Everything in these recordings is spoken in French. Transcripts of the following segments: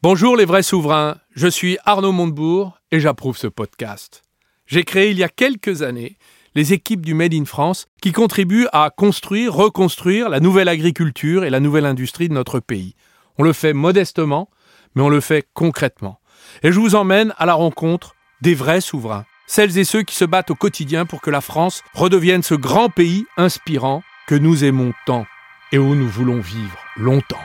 Bonjour les vrais souverains, je suis Arnaud Montebourg et j'approuve ce podcast. J'ai créé il y a quelques années les équipes du Made in France qui contribuent à construire, reconstruire la nouvelle agriculture et la nouvelle industrie de notre pays. On le fait modestement, mais on le fait concrètement. Et je vous emmène à la rencontre des vrais souverains, celles et ceux qui se battent au quotidien pour que la France redevienne ce grand pays inspirant que nous aimons tant et où nous voulons vivre longtemps.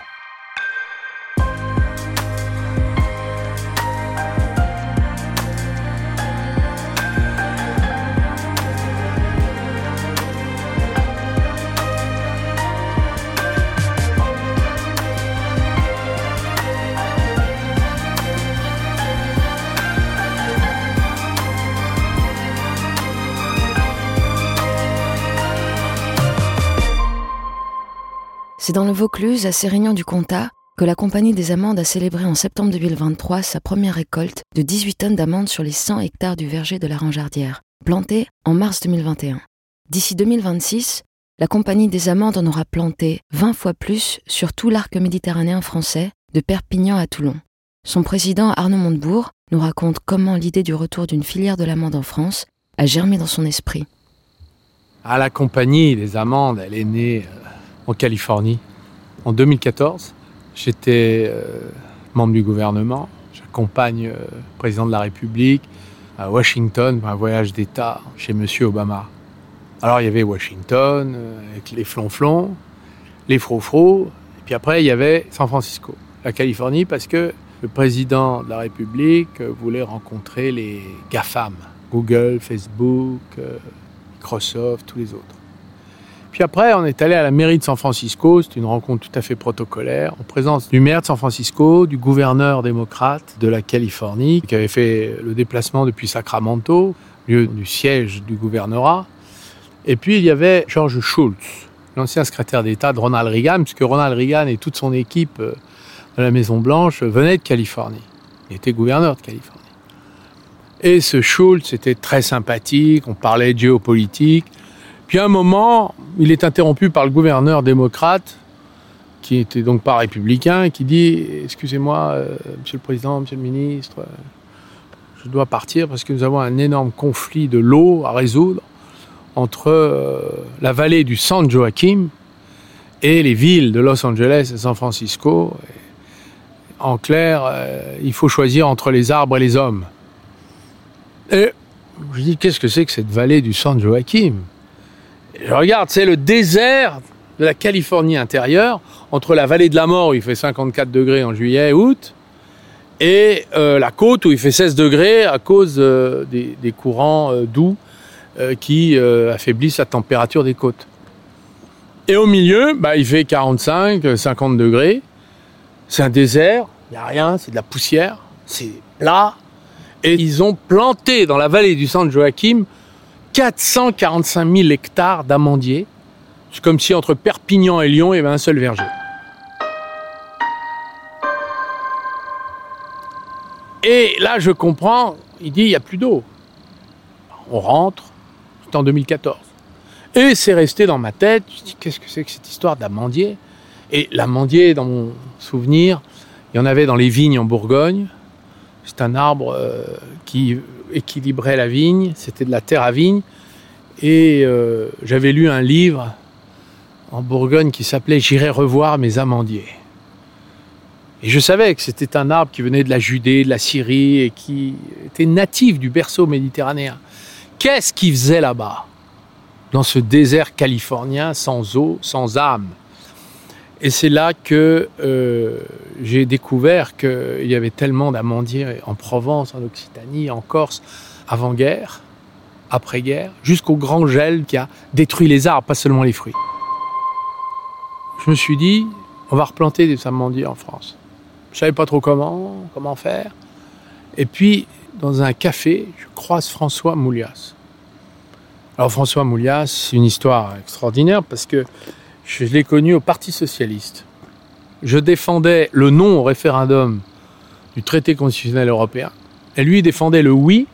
C'est dans le Vaucluse, à Sérignan-du-Comtat, que la Compagnie des Amandes a célébré en septembre 2023 sa première récolte de 18 tonnes d'amandes sur les 100 hectares du verger de la Rangeardière, planté en mars 2021. D'ici 2026, la Compagnie des Amandes en aura planté 20 fois plus sur tout l'arc méditerranéen français, de Perpignan à Toulon. Son président Arnaud Montebourg nous raconte comment l'idée du retour d'une filière de l'amande en France a germé dans son esprit. À la Compagnie des Amandes, elle est née euh, en Californie. En 2014, j'étais euh, membre du gouvernement. J'accompagne euh, le président de la République à Washington pour un voyage d'État chez M. Obama. Alors il y avait Washington euh, avec les flonflons, les frofros, et puis après il y avait San Francisco, la Californie, parce que le président de la République voulait rencontrer les GAFAM, Google, Facebook, Microsoft, tous les autres. Puis après, on est allé à la mairie de San Francisco. C'était une rencontre tout à fait protocolaire, en présence du maire de San Francisco, du gouverneur démocrate de la Californie, qui avait fait le déplacement depuis Sacramento, lieu du siège du gouvernorat. Et puis il y avait George Schultz, l'ancien secrétaire d'État de Ronald Reagan, puisque Ronald Reagan et toute son équipe euh, de la Maison Blanche venaient de Californie. Il était gouverneur de Californie. Et ce Schultz était très sympathique, on parlait de géopolitique. Puis à un moment, il est interrompu par le gouverneur démocrate, qui était donc pas républicain, qui dit Excusez-moi, euh, monsieur le président, monsieur le ministre, euh, je dois partir parce que nous avons un énorme conflit de l'eau à résoudre entre euh, la vallée du San Joaquim et les villes de Los Angeles et San Francisco. En clair, il faut choisir entre les arbres et les hommes. Et je dis Qu'est-ce que c'est que cette vallée du San Joaquim je regarde, c'est le désert de la Californie intérieure, entre la vallée de la mort où il fait 54 degrés en juillet, août, et euh, la côte où il fait 16 degrés à cause euh, des, courants euh, doux qui affaiblissent la température des côtes. Et au milieu, bah, il fait 45, 50 degrés. C'est un désert, il n'y a rien, c'est de la poussière, c'est plat. Et ils ont planté dans la vallée du San Joaquim 445 000 hectares d'amandiers. C'est comme si entre Perpignan et Lyon, il y avait un seul verger. Et là, je comprends, il dit, il n'y a plus d'eau. On rentre, c'est en 2014. Et c'est resté dans ma tête, je dis, qu'est-ce que c'est que cette histoire d'amandier? Et l'amandier, dans mon souvenir, il y en avait dans les vignes en Bourgogne. C'est un arbre euh, qui équilibrait la vigne, c'était de la terre à vigne. Et euh, j'avais lu un livre en Bourgogne qui s'appelait J'irai revoir mes amandiers. Et je savais que c'était un arbre qui venait de la Judée, de la Syrie et qui était natif du berceau méditerranéen. Qu'est-ce qu'il faisait là-bas Dans ce désert californien sans eau, sans âme? Et c'est là que euh, j'ai découvert qu'il y avait tellement d'amandiers en Provence, en Occitanie, en Corse, avant-guerre, après-guerre, jusqu'au grand gel qui a détruit les arbres, pas seulement les fruits. Je me suis dit, on va replanter des amandiers en France. Je savais pas trop comment, comment faire. Et puis, dans un café, je croise François Moulias. Alors François Moulias, c'est une histoire extraordinaire parce que je l'ai connu au Parti socialiste. Je défendais le non au référendum du traité constitutionnel européen. Et lui défendait le oui.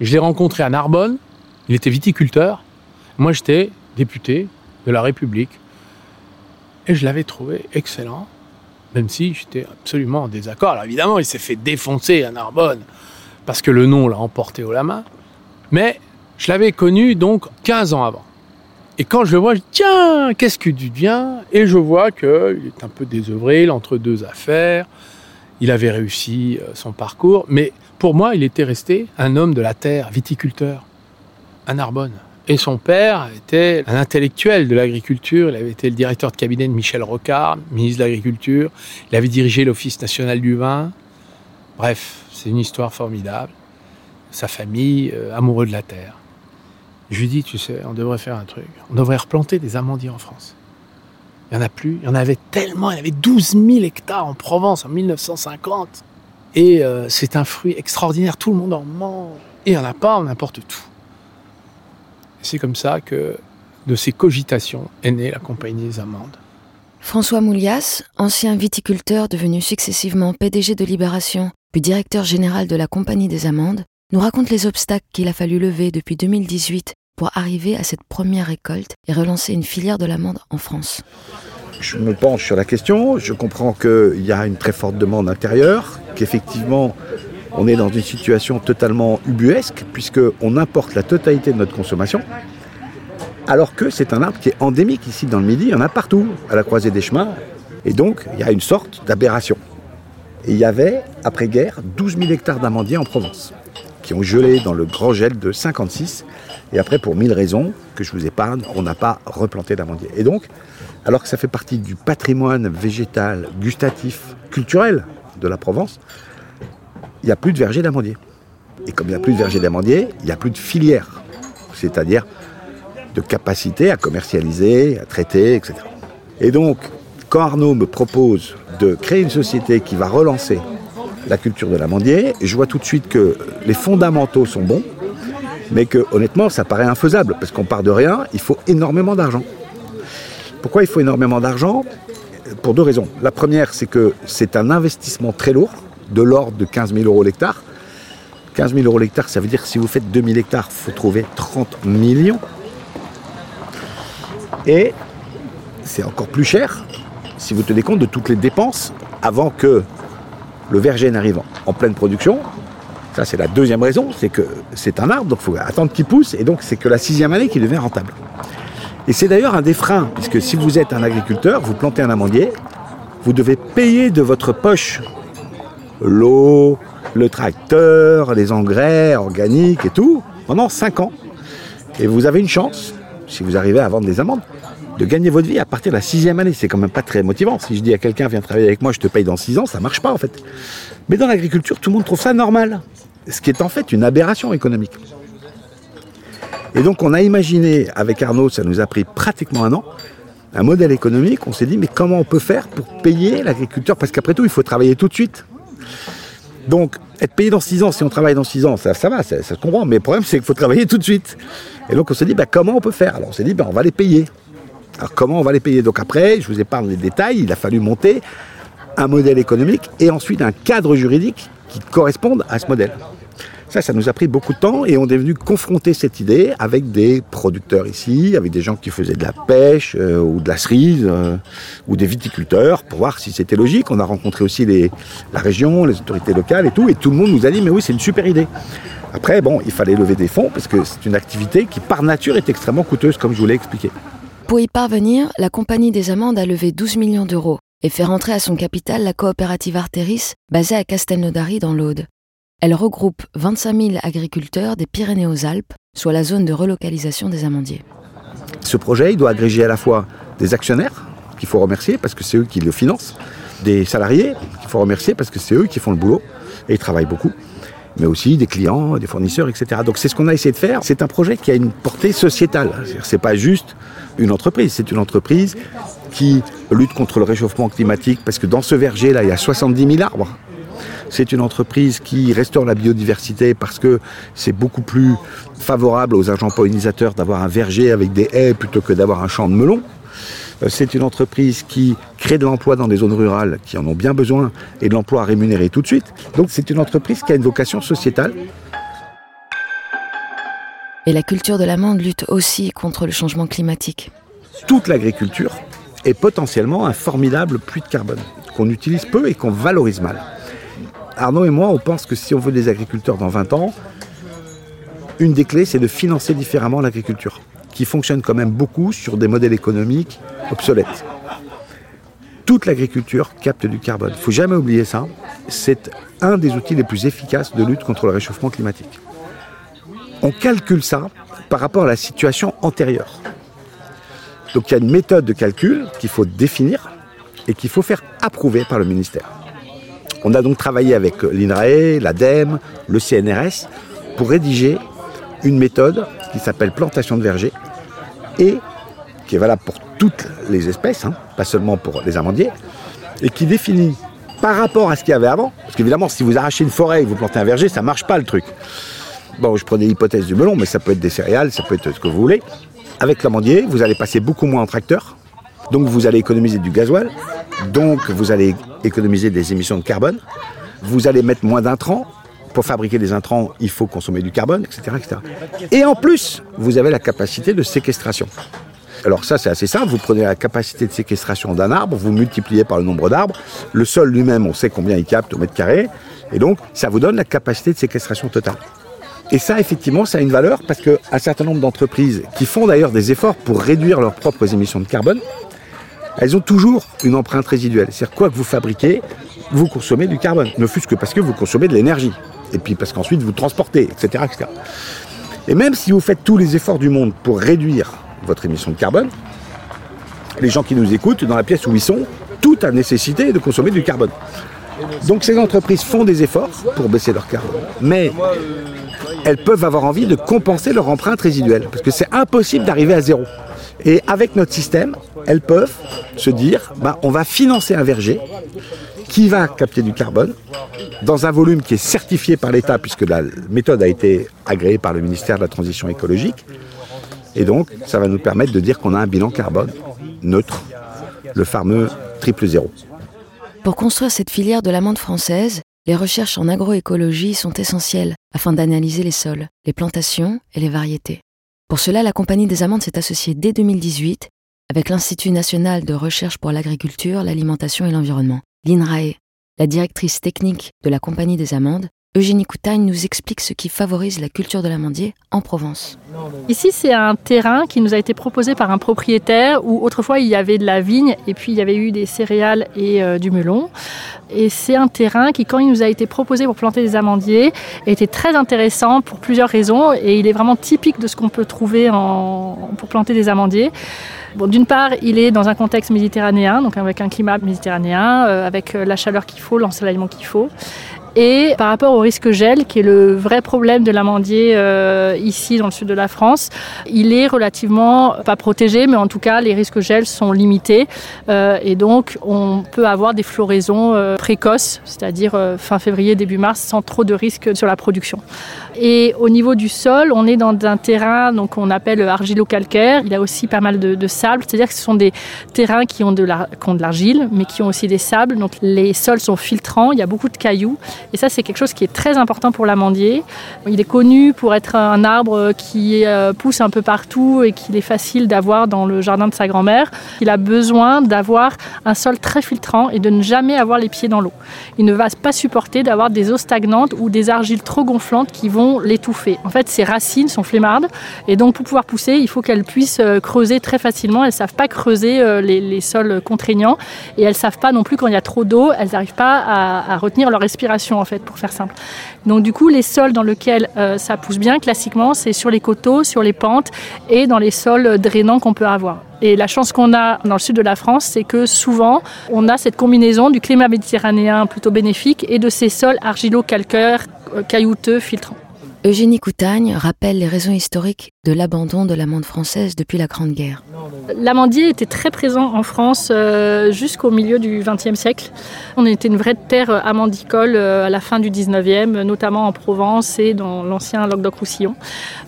Je l'ai rencontré à Narbonne. Il était viticulteur. Moi, j'étais député de la République. Et je l'avais trouvé excellent. même si j'étais absolument en désaccord. Alors évidemment, il s'est fait défoncer à Narbonne parce que le nom l'a emporté au la main. Mais je l'avais connu donc 15 ans avant. Et quand je le vois, je dis tiens, qu'est-ce que tu deviens? Et je vois qu'il est un peu désœuvré, il entre deux affaires. Il avait réussi euh, son parcours, mais pour moi, il était resté un homme de la terre, viticulteur, à Narbonne. Et son père était un intellectuel de l'agriculture. Il avait été le directeur de cabinet de Michel Rocard, ministre de l'Agriculture. Il avait dirigé l'Office national du vin. Bref, c'est une histoire formidable. Sa famille, euh, amoureux de la terre. Je lui dis, tu sais, on devrait faire un truc. On devrait replanter des amandiers en France. Il n'y en a plus. Il y en avait tellement. Il y avait 12 000 hectares en Provence en 1950. Et euh, c'est un fruit extraordinaire. Tout le monde en mange. Et il n'y en a pas en n'importe tout. C'est comme ça que de ces cogitations est née la Compagnie des Amandes. François Moulias, ancien viticulteur devenu successivement PDG de Libération, puis directeur général de la Compagnie des Amandes, nous raconte les obstacles qu'il a fallu lever depuis 2018 pour arriver à cette première récolte et relancer une filière de l'amande en France. Je me penche sur la question, je comprends qu'il y a une très forte demande intérieure, qu'effectivement on est dans une situation totalement ubuesque puisqu'on importe la totalité de notre consommation alors que c'est un arbre qui est endémique ici dans le Midi, il y en a partout, à la croisée des chemins, et donc il y a une sorte d'aberration. Et il y avait, après-guerre, 12 000 hectares d'amandiers en Provence, qui ont gelé dans le grand gel de 56, et après, pour mille raisons que je vous épargne, on n'a pas replanté d'amandiers. Et donc, alors que ça fait partie du patrimoine végétal, gustatif, culturel de la Provence, il n'y a plus de vergers d'amandiers. Et comme il n'y a plus de vergers d'amandiers, il n'y a plus de filière, c'est-à-dire de capacité à commercialiser, à traiter, etc. Et donc, quand Arnaud me propose de créer une société qui va relancer la culture de l'amandier, je vois tout de suite que les fondamentaux sont bons, mais que honnêtement, ça paraît infaisable, parce qu'on part de rien, il faut énormément d'argent. Pourquoi il faut énormément d'argent? Pour deux raisons. La première, c'est que c'est un investissement très lourd, de l'ordre de 15 000 euros l'hectare. 15 000 euros l'hectare, ça veut dire que si vous faites 2000 hectares, il faut trouver 30 millions. Et c'est encore plus cher si vous tenez compte de toutes les dépenses avant que le verger n'arrive en pleine production. Ça, c'est la deuxième raison, c'est que c'est un arbre, donc il faut attendre qu'il pousse, et donc c'est que la sixième année qu'il devient rentable. Et c'est d'ailleurs un des freins, puisque si vous êtes un agriculteur, vous plantez un amandier, vous devez payer de votre poche l'eau, le tracteur, les engrais organiques et tout, pendant 5 ans. Et vous avez une chance, si vous arrivez à vendre des amandes, de gagner votre vie à partir de la sixième année. C'est quand même pas très motivant. Si je dis à quelqu'un, viens travailler avec moi, je te paye dans 6 ans, ça marche pas en fait. Mais dans l'agriculture, tout le monde trouve ça normal. Ce qui est en fait une aberration économique. Et donc on a imaginé, avec Arnaud, ça nous a pris pratiquement un an, un modèle économique. On s'est dit, mais comment on peut faire pour payer l'agriculteur? Parce qu'après tout, il faut travailler tout de suite. Donc, être payé dans 6 ans, si on travaille dans 6 ans, ça, ça va, ça, se comprend. Mais le problème, c'est qu'il faut travailler tout de suite. Et donc, on s'est dit, bah, comment on peut faire? Alors, on s'est dit, bah, on va les payer. Alors, comment on va les payer Donc, après, je vous épargne les détails, il a fallu monter un modèle économique et ensuite un cadre juridique qui corresponde à ce modèle. Ça, ça nous a pris beaucoup de temps et on est venu confronter cette idée avec des producteurs ici, avec des gens qui faisaient de la pêche euh, ou de la cerise euh, ou des viticulteurs pour voir si c'était logique. On a rencontré aussi la région, les autorités locales et tout, et tout le monde nous a dit mais oui, c'est une super idée. Après, bon, il fallait lever des fonds parce que c'est une activité qui par nature est extrêmement coûteuse, comme je vous l'ai expliqué. Pour y parvenir, la Compagnie des Amandes a levé 12 millions d'euros et fait rentrer à son capital la coopérative Arteris, basée à Castelnaudary dans l'Aude. Elle regroupe 25 000 agriculteurs des Pyrénées aux Alpes, soit la zone de relocalisation des amandiers. Ce projet, doit agréger à la fois des actionnaires, qu'il faut remercier parce que c'est eux qui le financent, des salariés, qu'il faut remercier parce que c'est eux qui font le boulot, et ils travaillent beaucoup, mais aussi des clients, des fournisseurs, etc. Donc c'est ce qu'on a essayé de faire. C'est un projet qui a une portée sociétale. C'est pas juste entreprise, c'est une entreprise qui lutte contre le réchauffement climatique, parce que dans ce verger-là, il y a 70 000 arbres. C'est une entreprise qui restaure la biodiversité parce que c'est beaucoup plus favorable aux agents pollinisateurs d'avoir un verger avec des haies plutôt que d'avoir un champ de melons. Euh, c'est une entreprise qui crée de l'emploi dans des zones rurales qui en ont bien besoin et de l'emploi rémunéré tout de suite. Donc c'est une entreprise qui a une vocation sociétale. Et la culture de l'amande lutte aussi contre le changement climatique. Toute l'agriculture est potentiellement un formidable puits de carbone qu'on utilise peu et qu'on valorise mal. Arnaud et moi, on pense que si on veut des agriculteurs dans 20 ans, une des clés, c'est de financer différemment l'agriculture, qui fonctionne quand même beaucoup sur des modèles économiques obsolètes. Toute l'agriculture capte du carbone. Il ne faut jamais oublier ça. C'est un des outils les plus efficaces de lutte contre le réchauffement climatique. On calcule ça par rapport à la situation antérieure. Donc il y a une méthode de calcul qu'il faut définir et qu'il faut faire approuver par le ministère. On a donc travaillé avec l'INRAE, l'ADEME, le CNRS pour rédiger une méthode qui s'appelle plantation de verger et qui est valable pour toutes les espèces, hein, pas seulement pour les amandiers, et qui définit par rapport à ce qu'il y avait avant, parce qu'évidemment si vous arrachez une forêt et vous plantez un verger, ça marche pas le truc. Bon, je prenais l'hypothèse du melon, mais ça peut être des céréales, ça peut être ce que vous voulez. Avec l'amandier, vous allez passer beaucoup moins en tracteur, donc vous allez économiser du gasoil, donc vous allez économiser des émissions de carbone, vous allez mettre moins d'intrants, pour fabriquer des intrants, il faut consommer du carbone, etc., etc. Et en plus, vous avez la capacité de séquestration. Alors ça, c'est assez simple. Vous prenez la capacité de séquestration d'un arbre, vous multipliez par le nombre d'arbres. Le sol lui-même, on sait combien il capte au mètre carré. Et donc, ça vous donne la capacité de séquestration totale. Et ça, effectivement, ça a une valeur parce qu'un certain nombre d'entreprises qui font d'ailleurs des efforts pour réduire leurs propres émissions de carbone, elles ont toujours une empreinte résiduelle. C'est-à-dire, quoi que vous fabriquez, vous consommez du carbone. Ne fût-ce que parce que vous consommez de l'énergie et puis parce qu'ensuite vous transportez, etc., etc. Et même si vous faites tous les efforts du monde pour réduire votre émission de carbone, les gens qui nous écoutent, dans la pièce où ils sont, tout a nécessité de consommer du carbone. Donc ces entreprises font des efforts pour baisser leur carbone. Mais elles peuvent avoir envie de compenser leur empreinte résiduelle, parce que c'est impossible d'arriver à zéro. Et avec notre système, elles peuvent se dire, bah, on va financer un verger qui va capter du carbone dans un volume qui est certifié par l'État, puisque la méthode a été agréée par le ministère de la Transition écologique. Et donc, ça va nous permettre de dire qu'on a un bilan carbone neutre, le fameux triple zéro. Pour construire cette filière de l'amande française, les recherches en agroécologie sont essentielles afin d'analyser les sols, les plantations et les variétés. Pour cela, la Compagnie des amandes s'est associée dès 2018 avec l'Institut national de recherche pour l'agriculture, l'alimentation et l'environnement, l'INRAE. La directrice technique de la Compagnie des amandes Eugénie Coutagne nous explique ce qui favorise la culture de l'amandier en Provence. Ici, c'est un terrain qui nous a été proposé par un propriétaire où autrefois il y avait de la vigne et puis il y avait eu des céréales et euh, du melon. Et c'est un terrain qui, quand il nous a été proposé pour planter des amandiers, était très intéressant pour plusieurs raisons et il est vraiment typique de ce qu'on peut trouver pour planter des amandiers. D'une part, il est dans un contexte méditerranéen, donc avec un climat méditerranéen, euh, avec euh, la chaleur qu'il faut, l'ensoleillement qu'il faut. Et par rapport au risque gel, qui est le vrai problème de l'amandier euh, ici dans le sud de la France, il est relativement pas protégé, mais en tout cas les risques gel sont limités. Euh, et donc on peut avoir des floraisons euh, précoces, c'est-à-dire euh, fin février, début mars, sans trop de risques sur la production. Et au niveau du sol, on est dans un terrain donc on appelle argilo-calcaire. Il y a aussi pas mal de, sable, c'est-à-dire que ce sont des terrains qui ont de l'argile, mais qui ont aussi des sables. Donc les sols sont filtrants, il y a beaucoup de cailloux. Et ça, c'est quelque chose qui est très important pour l'amandier. Il est connu pour être un arbre qui euh, pousse un peu partout et qu'il est facile d'avoir dans le jardin de sa grand-mère. Il a besoin d'avoir un sol très filtrant et de ne jamais avoir les pieds dans l'eau. Il ne va pas supporter d'avoir des eaux stagnantes ou des argiles trop gonflantes qui vont l'étouffer. En fait, ses racines sont flemmardes et donc pour pouvoir pousser, il faut qu'elles puissent euh, creuser très facilement. Elles ne savent pas creuser euh, les, sols contraignants et elles ne savent pas non plus quand il y a trop d'eau, elles n'arrivent pas à, retenir leur respiration en fait, pour faire simple. Donc du coup, les sols dans lesquels euh, ça pousse bien, classiquement, c'est sur les coteaux, sur les pentes et dans les sols drainants qu'on peut avoir. Et la chance qu'on a dans le sud de la France, c'est que souvent, on a cette combinaison du climat méditerranéen plutôt bénéfique et de ces sols argilo-calcaires, caillouteux, filtrants. Eugénie Coutagne rappelle les raisons historiques de l'abandon de l'amande française depuis la Grande Guerre. L'amandier était très présent en France euh, jusqu'au milieu du XXe siècle. On était une vraie terre amandicole euh, à la fin du XIXe, notamment en Provence et dans l'ancien Languedoc-Roussillon.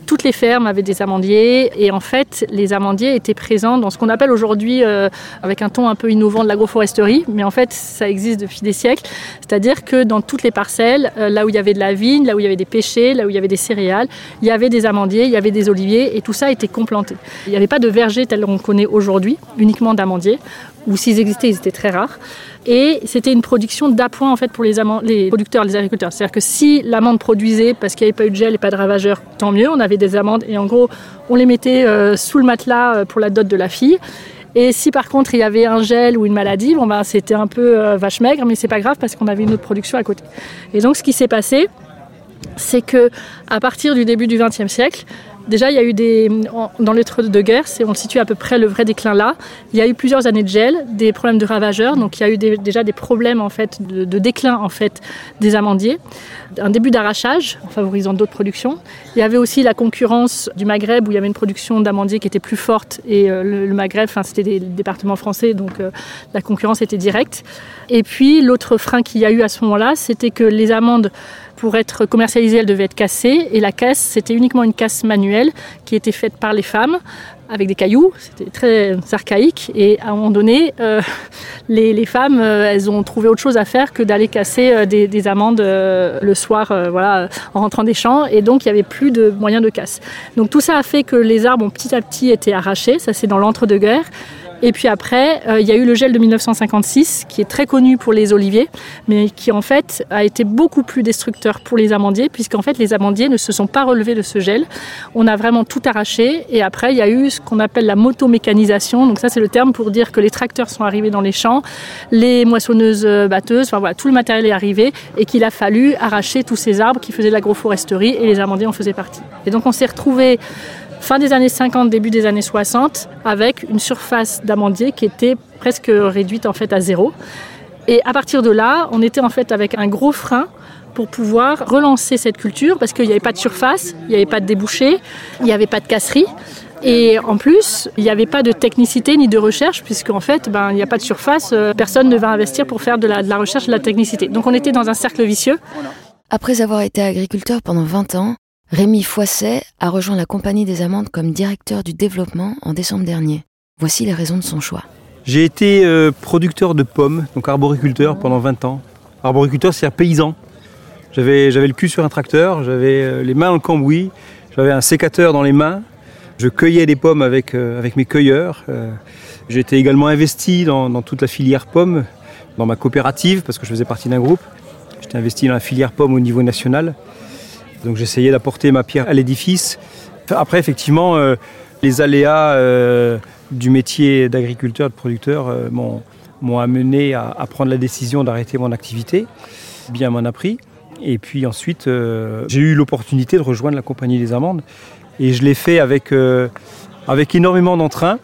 Toutes les fermes avaient des amandiers et en fait, les amandiers étaient présents dans ce qu'on appelle aujourd'hui, euh, avec un ton un peu innovant, de l'agroforesterie, mais en fait, ça existe depuis des siècles. C'est-à-dire que dans toutes les parcelles, là où il y avait de la vigne, là où il y avait des pêchers, là où il y avait des céréales, il y avait des amandiers, il y avait des oliviers et tout ça était complanté. Il n'y avait pas de verger tel qu'on connaît aujourd'hui, uniquement d'amandiers, ou s'ils existaient, ils étaient très rares. Et c'était une production d'appoint en fait pour les, les producteurs, les agriculteurs. C'est-à-dire que si l'amande produisait parce qu'il n'y avait pas eu de gel et pas de ravageurs, tant mieux. On avait des amandes et en gros, on les mettait euh, sous le matelas euh, pour la dot de la fille. Et si par contre il y avait un gel ou une maladie, bon ben c'était un peu euh, vache maigre, mais c'est pas grave parce qu'on avait une autre production à côté. Et donc ce qui s'est passé, c'est que à partir du début du XXe siècle, Déjà, il y a eu des. Dans les de guerre, on situe à peu près le vrai déclin là. Il y a eu plusieurs années de gel, des problèmes de ravageurs, donc il y a eu déjà des problèmes en fait, de, déclin en fait, des amandiers. Un début d'arrachage en favorisant d'autres productions. Il y avait aussi la concurrence du Maghreb où il y avait une production d'amandiers qui était plus forte et euh, le, Maghreb, c'était des départements français, donc euh, la concurrence était directe. Et puis l'autre frein qu'il y a eu à ce moment-là, c'était que les amandes pour être commercialisée, elle devait être cassée. Et la caisse, c'était uniquement une casse manuelle qui était faite par les femmes avec des cailloux. C'était très archaïque. Et à un moment donné, euh, les, femmes, euh, elles ont trouvé autre chose à faire que d'aller casser euh, des, amandes le soir, voilà, en rentrant des champs. Et donc, il n'y avait plus de moyens de casse. Donc, tout ça a fait que les arbres ont petit à petit été arrachés. Ça, c'est dans l'entre-deux-guerres. Et puis après, euh, il y a eu le gel de 1956, qui est très connu pour les oliviers, mais qui en fait a été beaucoup plus destructeur pour les amandiers, puisqu'en fait les amandiers ne se sont pas relevés de ce gel. On a vraiment tout arraché. Et après, il y a eu ce qu'on appelle la motomécanisation. Donc ça, c'est le terme pour dire que les tracteurs sont arrivés dans les champs, les moissonneuses euh, batteuses, enfin voilà, tout le matériel est arrivé et qu'il a fallu arracher tous ces arbres qui faisaient de l'agroforesterie et les amandiers en faisaient partie. Et donc on s'est retrouvé fin des années 50, début des années 60, avec une surface d'amandier qui était presque réduite en fait à zéro. Et à partir de là, on était en fait avec un gros frein pour pouvoir relancer cette culture parce qu'il n'y avait pas de surface, il n'y avait pas de débouché, il n'y avait pas de casserie. Et en plus, il n'y avait pas de technicité ni de recherche, puisqu'en fait, ben, il n'y a pas de surface, euh, personne ne va investir pour faire de la, de la recherche de la technicité. Donc on était dans un cercle vicieux. Après avoir été agriculteur pendant 20 ans, Rémi Foisset a rejoint la Compagnie des Amandes comme directeur du développement en décembre dernier. Voici les raisons de son choix. J'ai été euh, producteur de pommes, donc arboriculteur pendant 20 ans. Arboriculteur, c'est un paysan. J'avais, le cul sur un tracteur, j'avais euh, les mains en cambouis, j'avais un sécateur dans les mains. Je cueillais des pommes avec, euh, mes cueilleurs. J'étais également investi dans, dans, toute la filière pommes, dans ma coopérative, parce que je faisais partie d'un groupe. J'étais investi dans la filière pommes au niveau national. Donc j'essayais d'apporter ma pierre à l'édifice. Après, effectivement, euh, les aléas euh, du métier d'agriculteur, de producteur, euh, m'ont amené à, prendre la décision d'arrêter mon activité. Bien m'en a pris. Et puis ensuite, j'ai eu l'opportunité de rejoindre la Compagnie des Amandes. Et je l'ai fait avec, avec énormément d'entrain.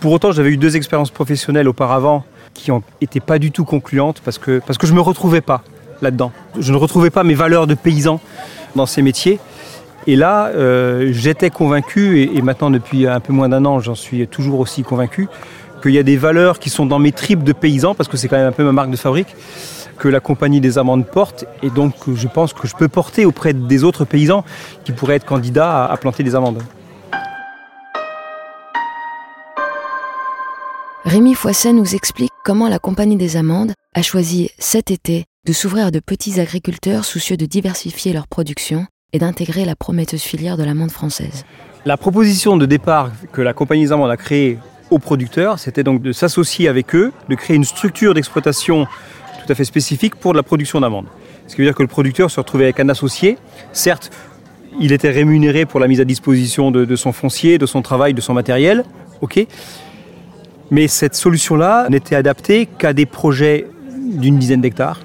Pour autant, j'avais eu deux expériences professionnelles auparavant qui n'étaient pas du tout concluantes parce que, parce que je ne me retrouvais pas là-dedans. Je ne retrouvais pas mes valeurs de paysan dans ces métiers. Et là, euh, j'étais convaincu, et, maintenant depuis un peu moins d'un an, j'en suis toujours aussi convaincu, qu'il y a des valeurs qui sont dans mes tripes de paysans, parce que c'est quand même un peu ma marque de fabrique, que la compagnie des amandes porte, et donc je pense que je peux porter auprès des autres paysans qui pourraient être candidats à, planter des amandes. Rémi Foisset nous explique comment la compagnie des amandes a choisi cet été de s'ouvrir à de petits agriculteurs soucieux de diversifier leur production et d'intégrer la prometteuse filière de l'amande française. La proposition de départ que la compagnie des amandes a créée aux producteurs, c'était donc de s'associer avec eux, de créer une structure d'exploitation tout à fait spécifique pour la production d'amandes. Ce qui veut dire que le producteur se retrouvait avec un associé. Certes, il était rémunéré pour la mise à disposition de, son foncier, de son travail, de son matériel. Mais cette solution-là n'était adaptée qu'à des projets d'une dizaine d'hectares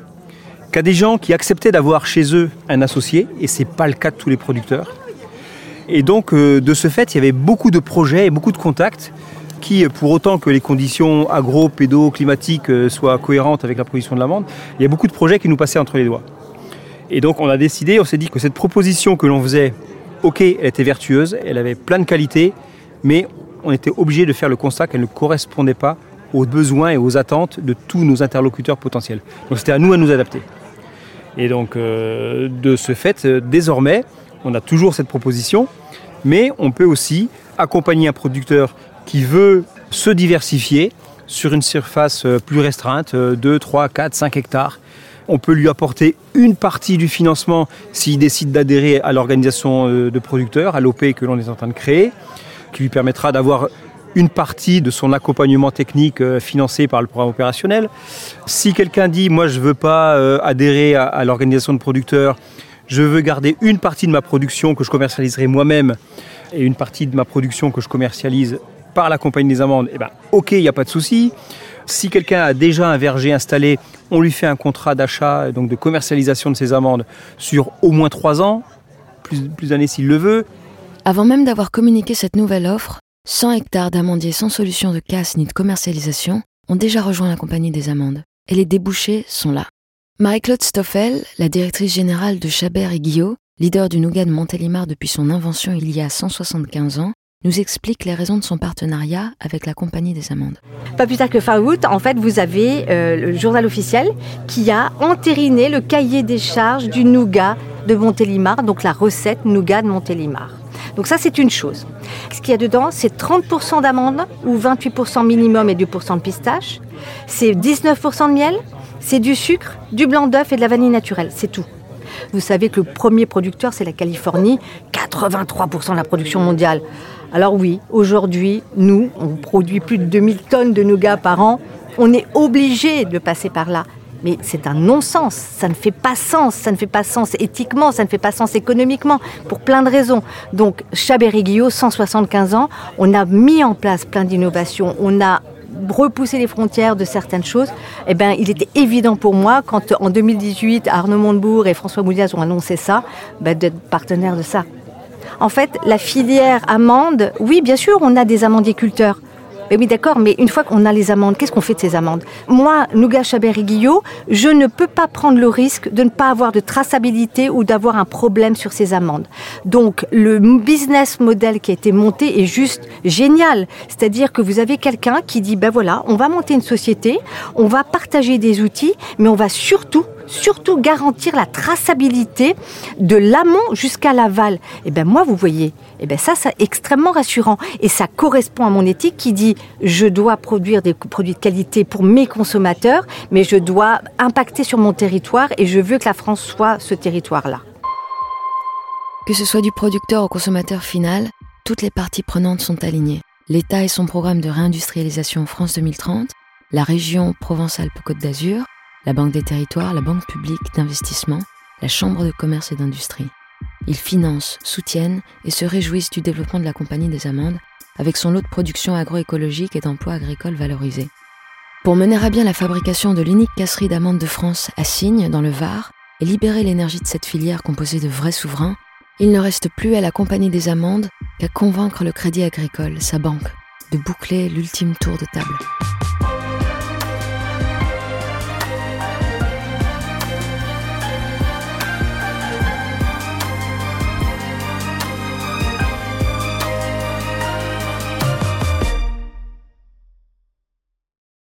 qu'à des gens qui acceptaient d'avoir chez eux un associé, et ce n'est pas le cas de tous les producteurs. Et donc, euh, de ce fait, il y avait beaucoup de projets et beaucoup de contacts qui, pour autant que les conditions agro, pédo, climatiques euh, soient cohérentes avec la production de l'amande, il y a beaucoup de projets qui nous passaient entre les doigts. Et donc, on a décidé, on s'est dit que cette proposition que l'on faisait, ok, elle était vertueuse, elle avait plein de qualités, mais on était obligé de faire le constat qu'elle ne correspondait pas aux besoins et aux attentes de tous nos interlocuteurs potentiels. Donc c'était à nous à nous adapter. Et donc, euh, de ce fait, euh, désormais, on a toujours cette proposition, mais on peut aussi accompagner un producteur qui veut se diversifier sur une surface euh, plus restreinte, 2, 3, 4, 5 hectares, On peut lui apporter une partie du financement s'il décide d'adhérer à l'organisation de producteurs, à l'OP que l'on est en train de créer, qui lui permettra d'avoir une partie de son accompagnement technique euh, financé par le programme opérationnel. Si quelqu'un dit moi je ne veux pas euh, adhérer à, l'organisation de producteurs, je veux garder une partie de ma production que je commercialiserai moi-même et une partie de ma production que je commercialise par la compagnie des amandes, eh ben, ok, il n'y a pas de souci. Si quelqu'un a déjà un verger installé, on lui fait un contrat d'achat, donc de commercialisation de ses amandes sur au moins trois ans, plus, plus d'années s'il le veut. Avant même d'avoir communiqué cette nouvelle offre, 100 hectares d'amandiers sans solution de casse ni de commercialisation ont déjà rejoint la compagnie des amandes. Et les débouchés sont là. Marie-Claude Stoffel, la directrice générale de Chabert et Guillot, leader du nougat de Montélimar depuis son invention il y a 175 ans, nous explique les raisons de son partenariat avec la Compagnie des Amandes. Pas plus tard que fin août, en fait, vous avez euh, le journal officiel qui a entériné le cahier des charges du nougat de Montélimar, donc la recette nougat de Montélimar. Donc ça, c'est une chose. Ce qu'il y a dedans, c'est 30% d'amandes ou 28% minimum et 2% de pistache. C'est 19% de miel, c'est du sucre, du blanc d'œuf et de la vanille naturelle. C'est tout. Vous savez que le premier producteur, c'est la Californie, 83% de la production mondiale. Alors oui, aujourd'hui, nous, on produit plus de 2000 tonnes de nougat par an. On est obligé de passer par là. Mais c'est un non-sens, ça ne fait pas sens, ça ne fait pas sens éthiquement, ça ne fait pas sens économiquement, pour plein de raisons. Donc, Chabert Guillot, 175 ans, on a mis en place plein d'innovations, on a repoussé les frontières de certaines choses, eh ben, il était évident pour moi, quand en 2018, Arnaud Montebourg et François Mouliaz ont annoncé ça, ben, d'être partenaire de ça. En fait, la filière amande, oui, bien sûr, on a des amandiculteurs. Mais oui, d'accord, mais une fois qu'on a les amandes, qu'est-ce qu'on fait de ces amandes Moi, Nougat Chabert et Guillot, je ne peux pas prendre le risque de ne pas avoir de traçabilité ou d'avoir un problème sur ces amandes. Donc, le business model qui a été monté est juste génial. C'est-à-dire que vous avez quelqu'un qui dit, ben voilà, on va monter une société, on va partager des outils, mais on va surtout surtout garantir la traçabilité de l'amont jusqu'à l'aval. Et eh ben moi, vous voyez, et eh ben ça, c'est extrêmement rassurant et ça correspond à mon éthique qui dit je dois produire des produits de qualité pour mes consommateurs, mais je dois impacter sur mon territoire et je veux que la France soit ce territoire-là. Que ce soit du producteur au consommateur final, toutes les parties prenantes sont alignées. L'État et son programme de réindustrialisation France 2030, la région Provence-Alpes-Côte d'Azur, la Banque des Territoires, la Banque publique d'investissement, la Chambre de commerce et d'industrie. Ils financent, soutiennent et se réjouissent du développement de la Compagnie des Amandes avec son lot de production agroécologique et d'emplois agricoles valorisés. Pour mener à bien la fabrication de l'unique casserie d'amandes de France à Signes, dans le Var, et libérer l'énergie de cette filière composée de vrais souverains, il ne reste plus à la Compagnie des Amandes qu'à convaincre le Crédit Agricole, sa banque, de boucler l'ultime tour de table.